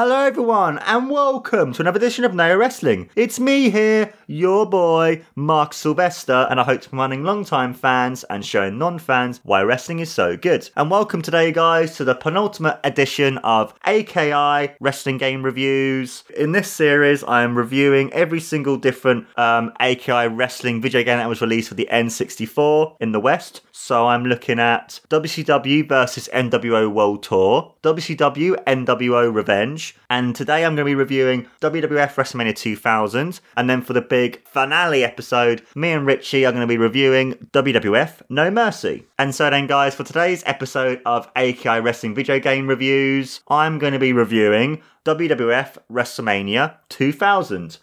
Hello, everyone, and welcome to another edition of No Wrestling. It's me here, your boy, Mark Sylvester, and I hope to be running long-time fans and showing non-fans why wrestling is so good. And welcome today, guys, to the penultimate edition of AKI Wrestling Game Reviews. In this series, I am reviewing every single different um, AKI wrestling video game that was released for the N64 in the West. So I'm looking at WCW versus NWO World Tour, WCW NWO Revenge, and today I'm going to be reviewing WWF WrestleMania 2000. And then for the big finale episode, me and Richie are going to be reviewing WWF No Mercy. And so then, guys, for today's episode of AKI Wrestling Video Game Reviews, I'm going to be reviewing WWF WrestleMania 2000.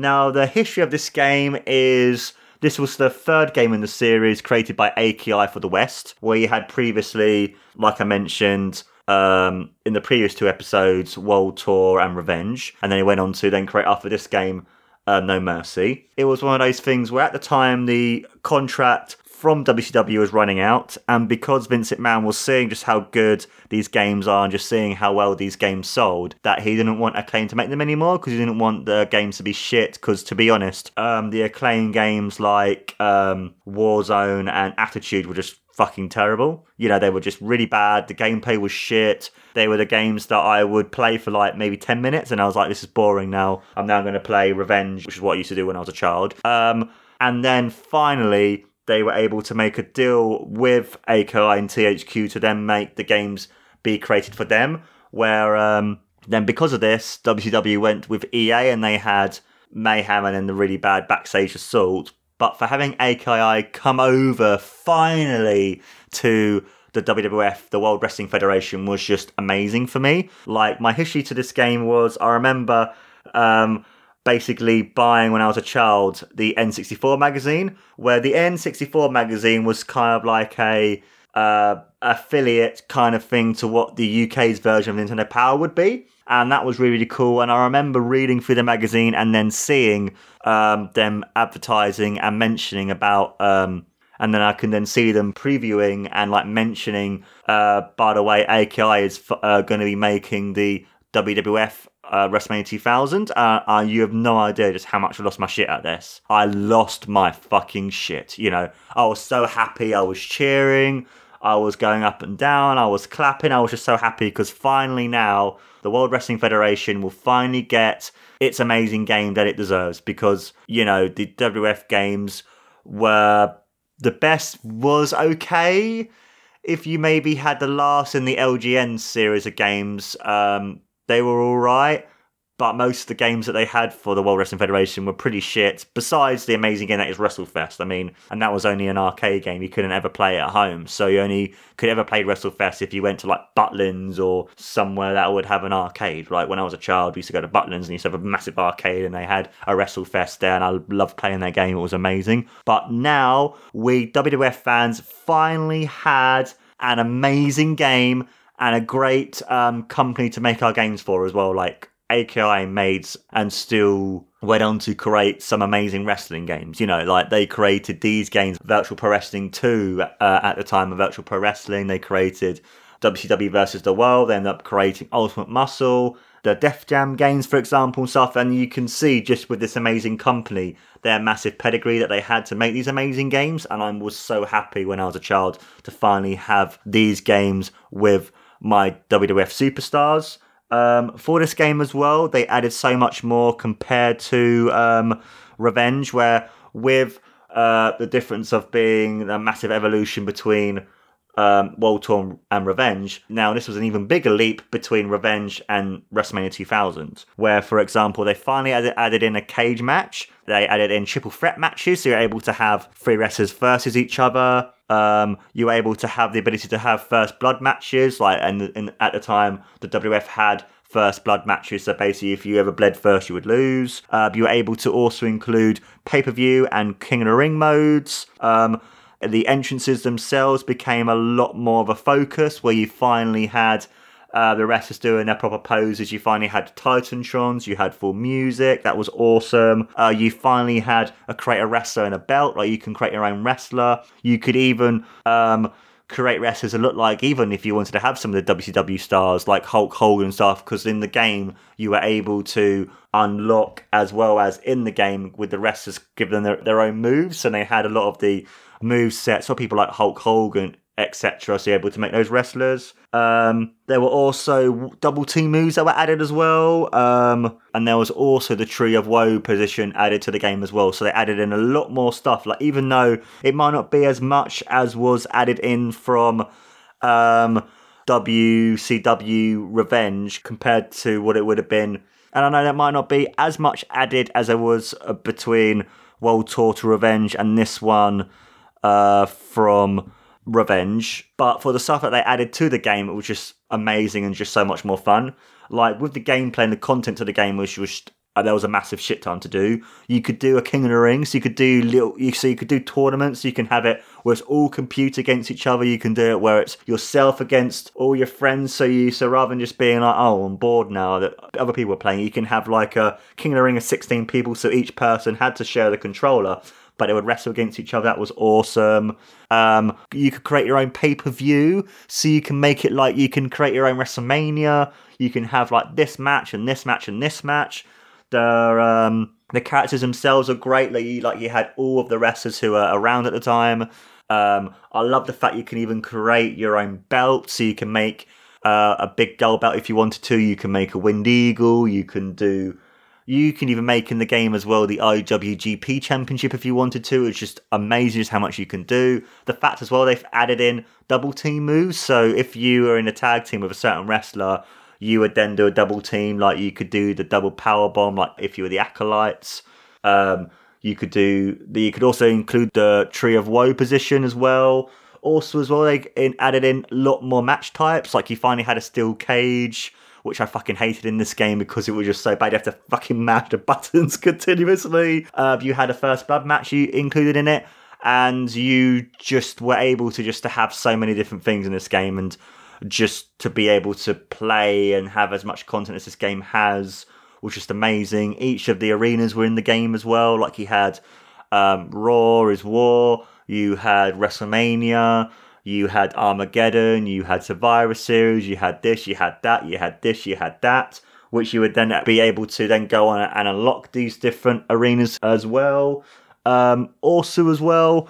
Now, the history of this game is this was the third game in the series created by AKI for the West, where you had previously, like I mentioned, um, in the previous two episodes, World Tour and Revenge, and then he went on to then create after this game, uh, No Mercy. It was one of those things where at the time the contract from WCW was running out, and because Vince McMahon was seeing just how good these games are and just seeing how well these games sold, that he didn't want Acclaim to make them anymore because he didn't want the games to be shit. Because to be honest, um, the Acclaim games like um, Warzone and Attitude were just fucking terrible. You know, they were just really bad. The gameplay was shit. They were the games that I would play for like maybe 10 minutes and I was like, this is boring now. I'm now going to play Revenge, which is what I used to do when I was a child. Um, and then finally, they were able to make a deal with AKI and THQ to then make the games be created for them. Where um, then, because of this, WCW went with EA and they had Mayhem and then the really bad Backstage Assault. But for having AKI come over finally to the WWF, the World Wrestling Federation, was just amazing for me. Like, my history to this game was I remember. Um, basically buying when I was a child the N64 magazine, where the N64 magazine was kind of like a uh, affiliate kind of thing to what the UK's version of Nintendo Power would be. And that was really, really cool. And I remember reading through the magazine and then seeing um, them advertising and mentioning about um, and then I can then see them previewing and like mentioning, uh, by the way, AKI is f- uh, going to be making the WWF uh, WrestleMania 2000. Uh, uh, you have no idea just how much I lost my shit at this. I lost my fucking shit. You know, I was so happy. I was cheering. I was going up and down. I was clapping. I was just so happy because finally now the World Wrestling Federation will finally get its amazing game that it deserves because, you know, the WWF games were the best was okay. If you maybe had the last in the LJN series of games, um, they were all right but most of the games that they had for the World Wrestling Federation were pretty shit. Besides the amazing game that is WrestleFest, I mean, and that was only an arcade game. You couldn't ever play it at home, so you only could ever play WrestleFest if you went to like Butlins or somewhere that would have an arcade. Right? When I was a child, we used to go to Butlins and used to have a massive arcade, and they had a WrestleFest there, and I loved playing that game. It was amazing. But now we WWF fans finally had an amazing game and a great um, company to make our games for as well. Like AKI made and still went on to create some amazing wrestling games. You know, like they created these games, Virtual Pro Wrestling 2 uh, at the time of Virtual Pro Wrestling. They created WCW versus the World. They ended up creating Ultimate Muscle, the Def Jam games, for example, and stuff. And you can see just with this amazing company, their massive pedigree that they had to make these amazing games. And I was so happy when I was a child to finally have these games with my WWF superstars. Um, for this game as well, they added so much more compared to um, Revenge, where with uh, the difference of being a massive evolution between um, World Tour and Revenge. Now, this was an even bigger leap between Revenge and WrestleMania 2000, where, for example, they finally added, added in a cage match. They added in triple threat matches, so you're able to have three wrestlers versus each other. Um, you were able to have the ability to have first blood matches, like, and, and at the time, the WF had first blood matches. So basically, if you ever bled first, you would lose. Uh, you were able to also include pay per view and King of the Ring modes. Um, the entrances themselves became a lot more of a focus, where you finally had uh, the wrestlers doing their proper poses. You finally had Titantrons, you had full music, that was awesome. Uh, you finally had a create a wrestler and a belt, like you can create your own wrestler. You could even um, create wrestlers that look like, even if you wanted to have some of the WCW stars like Hulk Hogan and stuff, because in the game you were able to unlock as well as in the game with the wrestlers give them their, their own moves, and they had a lot of the move sets for people like Hulk Hogan etc. So you're able to make those wrestlers. Um, there were also double team moves that were added as well. Um, and there was also the Tree of Woe position added to the game as well. So they added in a lot more stuff. Like even though it might not be as much as was added in from um, WCW Revenge compared to what it would have been. And I know that might not be as much added as there was uh, between World Tour to Revenge and this one uh, from Revenge, but for the stuff that they added to the game, it was just amazing and just so much more fun. Like with the gameplay and the content of the game, was uh, there was a massive shit ton to do. You could do a King of the Ring, so you could do little, you, so you could do tournaments. You can have it where it's all compete against each other. You can do it where it's yourself against all your friends. So you, so rather than just being like, oh, I'm bored now that other people are playing, you can have like a King of the Ring of 16 people. So each person had to share the controller but they would wrestle against each other. That was awesome. Um, you could create your own pay per view, so you can make it like you can create your own WrestleMania. You can have like this match and this match and this match. The um, the characters themselves are great. Like you, like you had all of the wrestlers who are around at the time. Um, I love the fact you can even create your own belt, so you can make uh, a big gold belt if you wanted to. You can make a Winged Eagle. You can do you can even make in the game as well the IWGP Championship if you wanted to. It's just amazing just how much you can do. The fact as well they've added in double team moves. So if you are in a tag team with a certain wrestler, you would then do a double team. Like you could do the double power bomb, like if you were the acolytes. Um, you could do. The, you could also include the Tree of Woe position as well. Also, as well, they added in a lot more match types. Like you finally had a steel cage which I fucking hated in this game because it was just so bad. You have to fucking mash the buttons continuously. Uh, you had a first blood match you included in it, and you just were able to just to have so many different things in this game, and just to be able to play and have as much content as this game has was just amazing. Each of the arenas were in the game as well. Like you had um, Raw is War. you had WrestleMania, you had Armageddon, you had Survivor Series, you had this, you had that, you had this, you had that, which you would then be able to then go on and unlock these different arenas as well. Um, also, as well,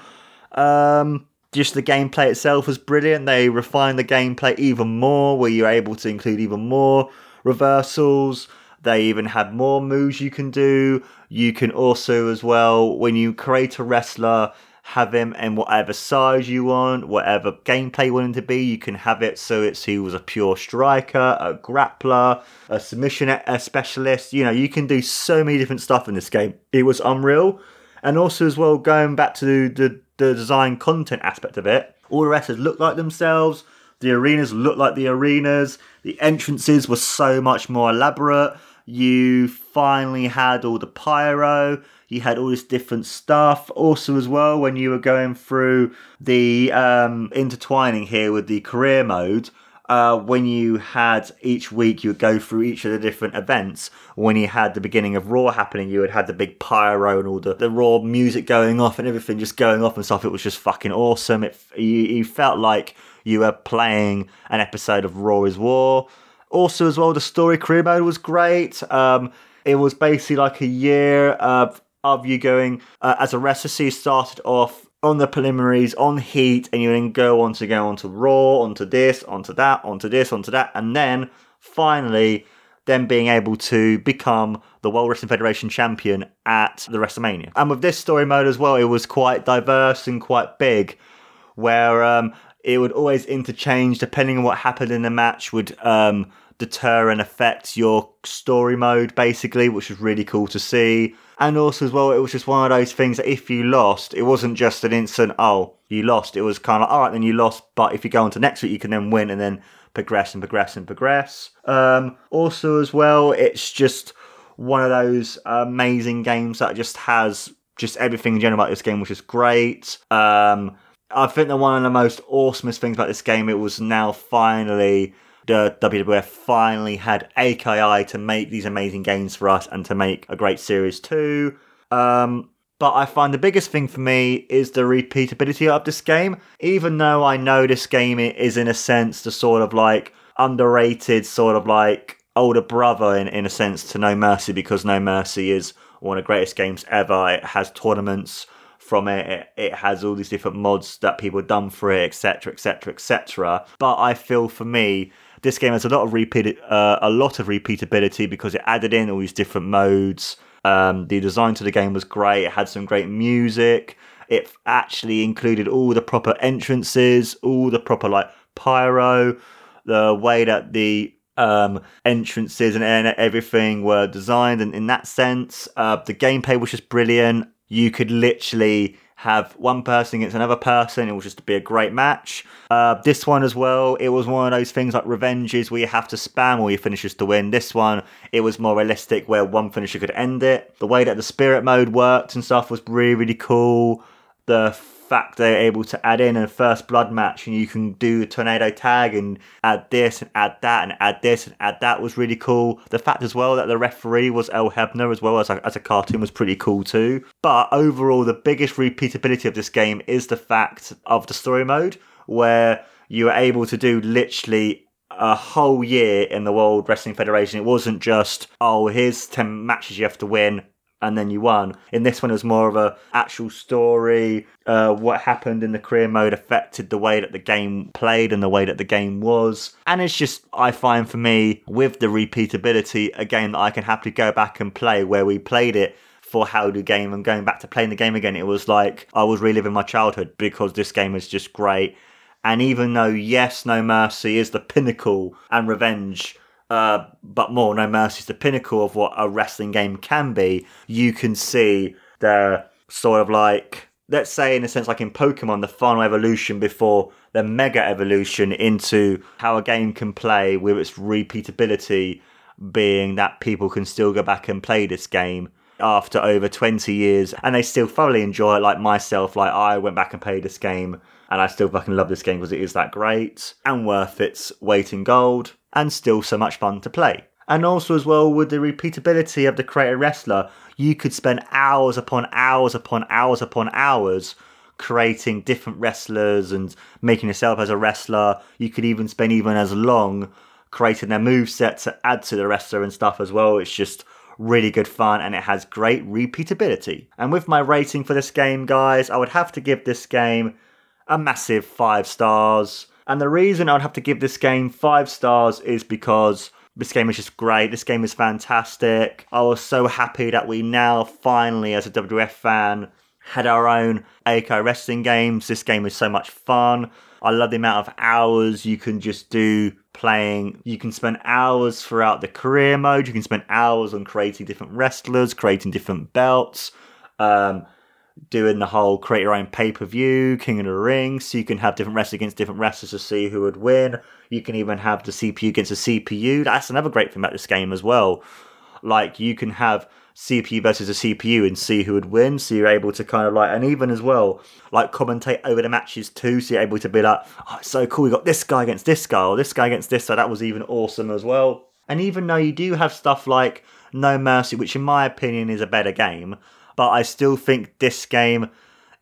um, just the gameplay itself was brilliant. They refined the gameplay even more, where you're able to include even more reversals. They even had more moves you can do. You can also, as well, when you create a wrestler, have him in whatever size you want, whatever gameplay you want him to be. You can have it so it's he was a pure striker, a grappler, a submission a specialist. You know, you can do so many different stuff in this game. It was unreal. And also, as well, going back to the, the design content aspect of it, all the wrestlers look like themselves. The arenas looked like the arenas. The entrances were so much more elaborate. You finally had all the pyro. You had all this different stuff. Also, as well, when you were going through the um, intertwining here with the career mode, uh, when you had each week, you would go through each of the different events. When you had the beginning of Raw happening, you had had the big pyro and all the, the Raw music going off and everything just going off and stuff. It was just fucking awesome. It you, you felt like you were playing an episode of Raw is War. Also, as well, the story career mode was great. Um, it was basically like a year of, of you going uh, as a wrestler. So you started off on the preliminaries, on Heat, and you then go on to go on to Raw, onto this, onto that, onto this, onto that, and then finally, then being able to become the World Wrestling Federation champion at the WrestleMania. And with this story mode as well, it was quite diverse and quite big, where um, it would always interchange depending on what happened in the match would um, deter and affect your story mode basically which was really cool to see. And also as well it was just one of those things that if you lost it wasn't just an instant oh you lost. It was kind of all right then you lost but if you go on to next week you can then win and then progress and progress and progress. Um, also as well it's just one of those amazing games that just has just everything in general about this game which is great. Um, I think that one of the most awesomest things about this game, it was now finally the WWF finally had AKI to make these amazing games for us and to make a great series too. Um, but I find the biggest thing for me is the repeatability of this game. Even though I know this game is in a sense the sort of like underrated sort of like older brother in, in a sense to No Mercy because No Mercy is one of the greatest games ever. It has tournaments from it. it. It has all these different mods that people have done for it, etc., etc., etc. But I feel for me, this game has a lot of repeat, uh, a lot of repeatability because it added in all these different modes. Um, the design to the game was great. It had some great music. It actually included all the proper entrances, all the proper like pyro, the way that the um, entrances and, everything were designed. And in that sense, uh, the gameplay was just brilliant you could literally have one person against another person. It was just be a great match. Uh, this one as well, it was one of those things like revenges where you have to spam all your finishers to win. This one, it was more realistic where one finisher could end it. The way that the spirit mode worked and stuff was really, really cool. The fact they're able to add in a first blood match and you can do a tornado tag and add this and add that and add this and add that was really cool. The fact as well that the referee was Earl Hebner as well as a, as a cartoon was pretty cool too. But overall, the biggest repeatability of this game is the fact of the story mode where you were able to do literally a whole year in the World Wrestling Federation. It wasn't just, oh, here's 10 matches you have to win and then you won. In this one, it was more of a actual story. Uh, what happened in the career mode affected the way that the game played and the way that the game was. And it's just, I find for me, with the repeatability, a game that I can happily go back and play where we played it for how the game and going back to playing the game again. It was like I was reliving my childhood because this game is just great. And even though, yes, No Mercy is the pinnacle and revenge uh, but more No Mercy is the pinnacle of what a wrestling game can be. You can see the sort of like, let's say, in a sense, like in Pokemon, the final evolution before the mega evolution into how a game can play with its repeatability being that people can still go back and play this game after over 20 years and they still thoroughly enjoy it like myself like i went back and played this game and i still fucking love this game because it is that great and worth its weight in gold and still so much fun to play. And also, as well, with the repeatability of the creator wrestler, you could spend hours upon hours upon hours upon hours creating different wrestlers and making yourself as a wrestler. You could even spend even as long creating their move set to add to the wrestler and stuff as well. It's just really good fun and it has great repeatability. And with my rating for this game, guys, I would have to give this game a massive five stars. And the reason I would have to give this game five stars is because this game is just great. This game is fantastic. I was so happy that we now finally, as a WWF fan, had our own AKI wrestling games. This game is so much fun. I love the amount of hours you can just do playing. You can spend hours throughout the career mode. You can spend hours on creating different wrestlers, creating different belts, um, doing the whole create your own pay per view, King of the Ring. So you can have different wrestlers against different wrestlers to see who would win. You can even have the CPU against the CPU. That's another great thing about this game as well. Like you can have CPU versus a CPU and see who would win. So you're able to kind of like, and even as well, like commentate over the matches too. So you're able to be like, oh, it's so cool. We got this guy against this guy, or this guy against this. So that was even awesome as well. And even though you do have stuff like No Mercy, which in my opinion is a better game, but I still think this game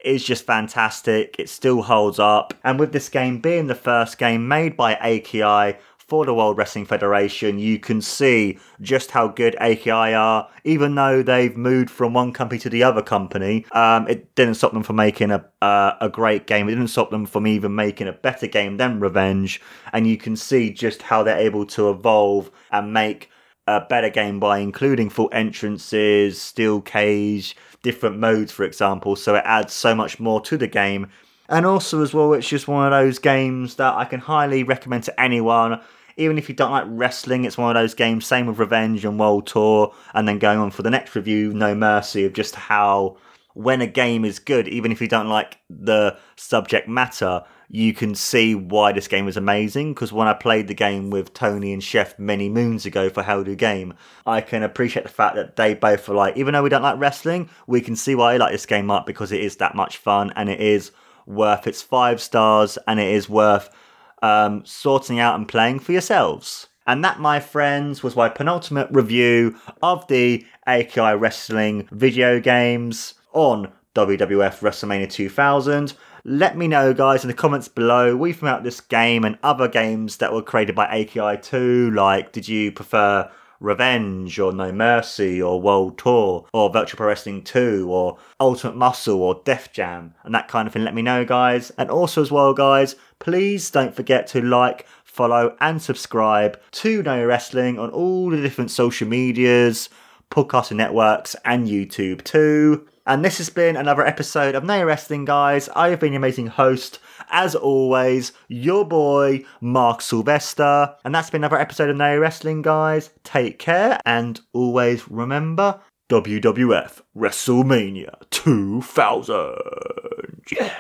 is just fantastic. It still holds up. And with this game being the first game made by AKI for the World Wrestling Federation, you can see just how good AKI are. Even though they've moved from one company to the other company, um, it didn't stop them from making a uh, a great game. It didn't stop them from even making a better game than Revenge. And you can see just how they're able to evolve and make a better game by including full entrances, steel cage, different modes, for example. So it adds so much more to the game. And also, as well, it's just one of those games that I can highly recommend to anyone even if you don't like wrestling, it's one of those games. Same with Revenge and World Tour, and then going on for the next review, No Mercy, of just how when a game is good, even if you don't like the subject matter, you can see why this game is amazing. Because when I played the game with Tony and Chef many moons ago for How Do Game, I can appreciate the fact that they both are like, even though we don't like wrestling, we can see why I like this game up because it is that much fun and it is worth its five stars and it is worth um, sorting out and playing for yourselves. And that, my friends, was my penultimate review of the AKI Wrestling video games on WWF WrestleMania 2000. Let me know, guys, in the comments below think about this game and other games that were created by AKI 2. Like, did you prefer Revenge or No Mercy or World Tour or Virtual Pro Wrestling 2 or Ultimate Muscle or Def Jam and that kind of thing. Let me know, guys. And also, as well, guys, please don't forget to like, follow, and subscribe to No Wrestling on all the different social medias, podcasting networks, and YouTube too. And this has been another episode of No Wrestling, guys. I have been your amazing host, as always, your boy, Mark Sylvester. And that's been another episode of No Wrestling, guys. Take care, and always remember WWF WrestleMania 2000. Yeah.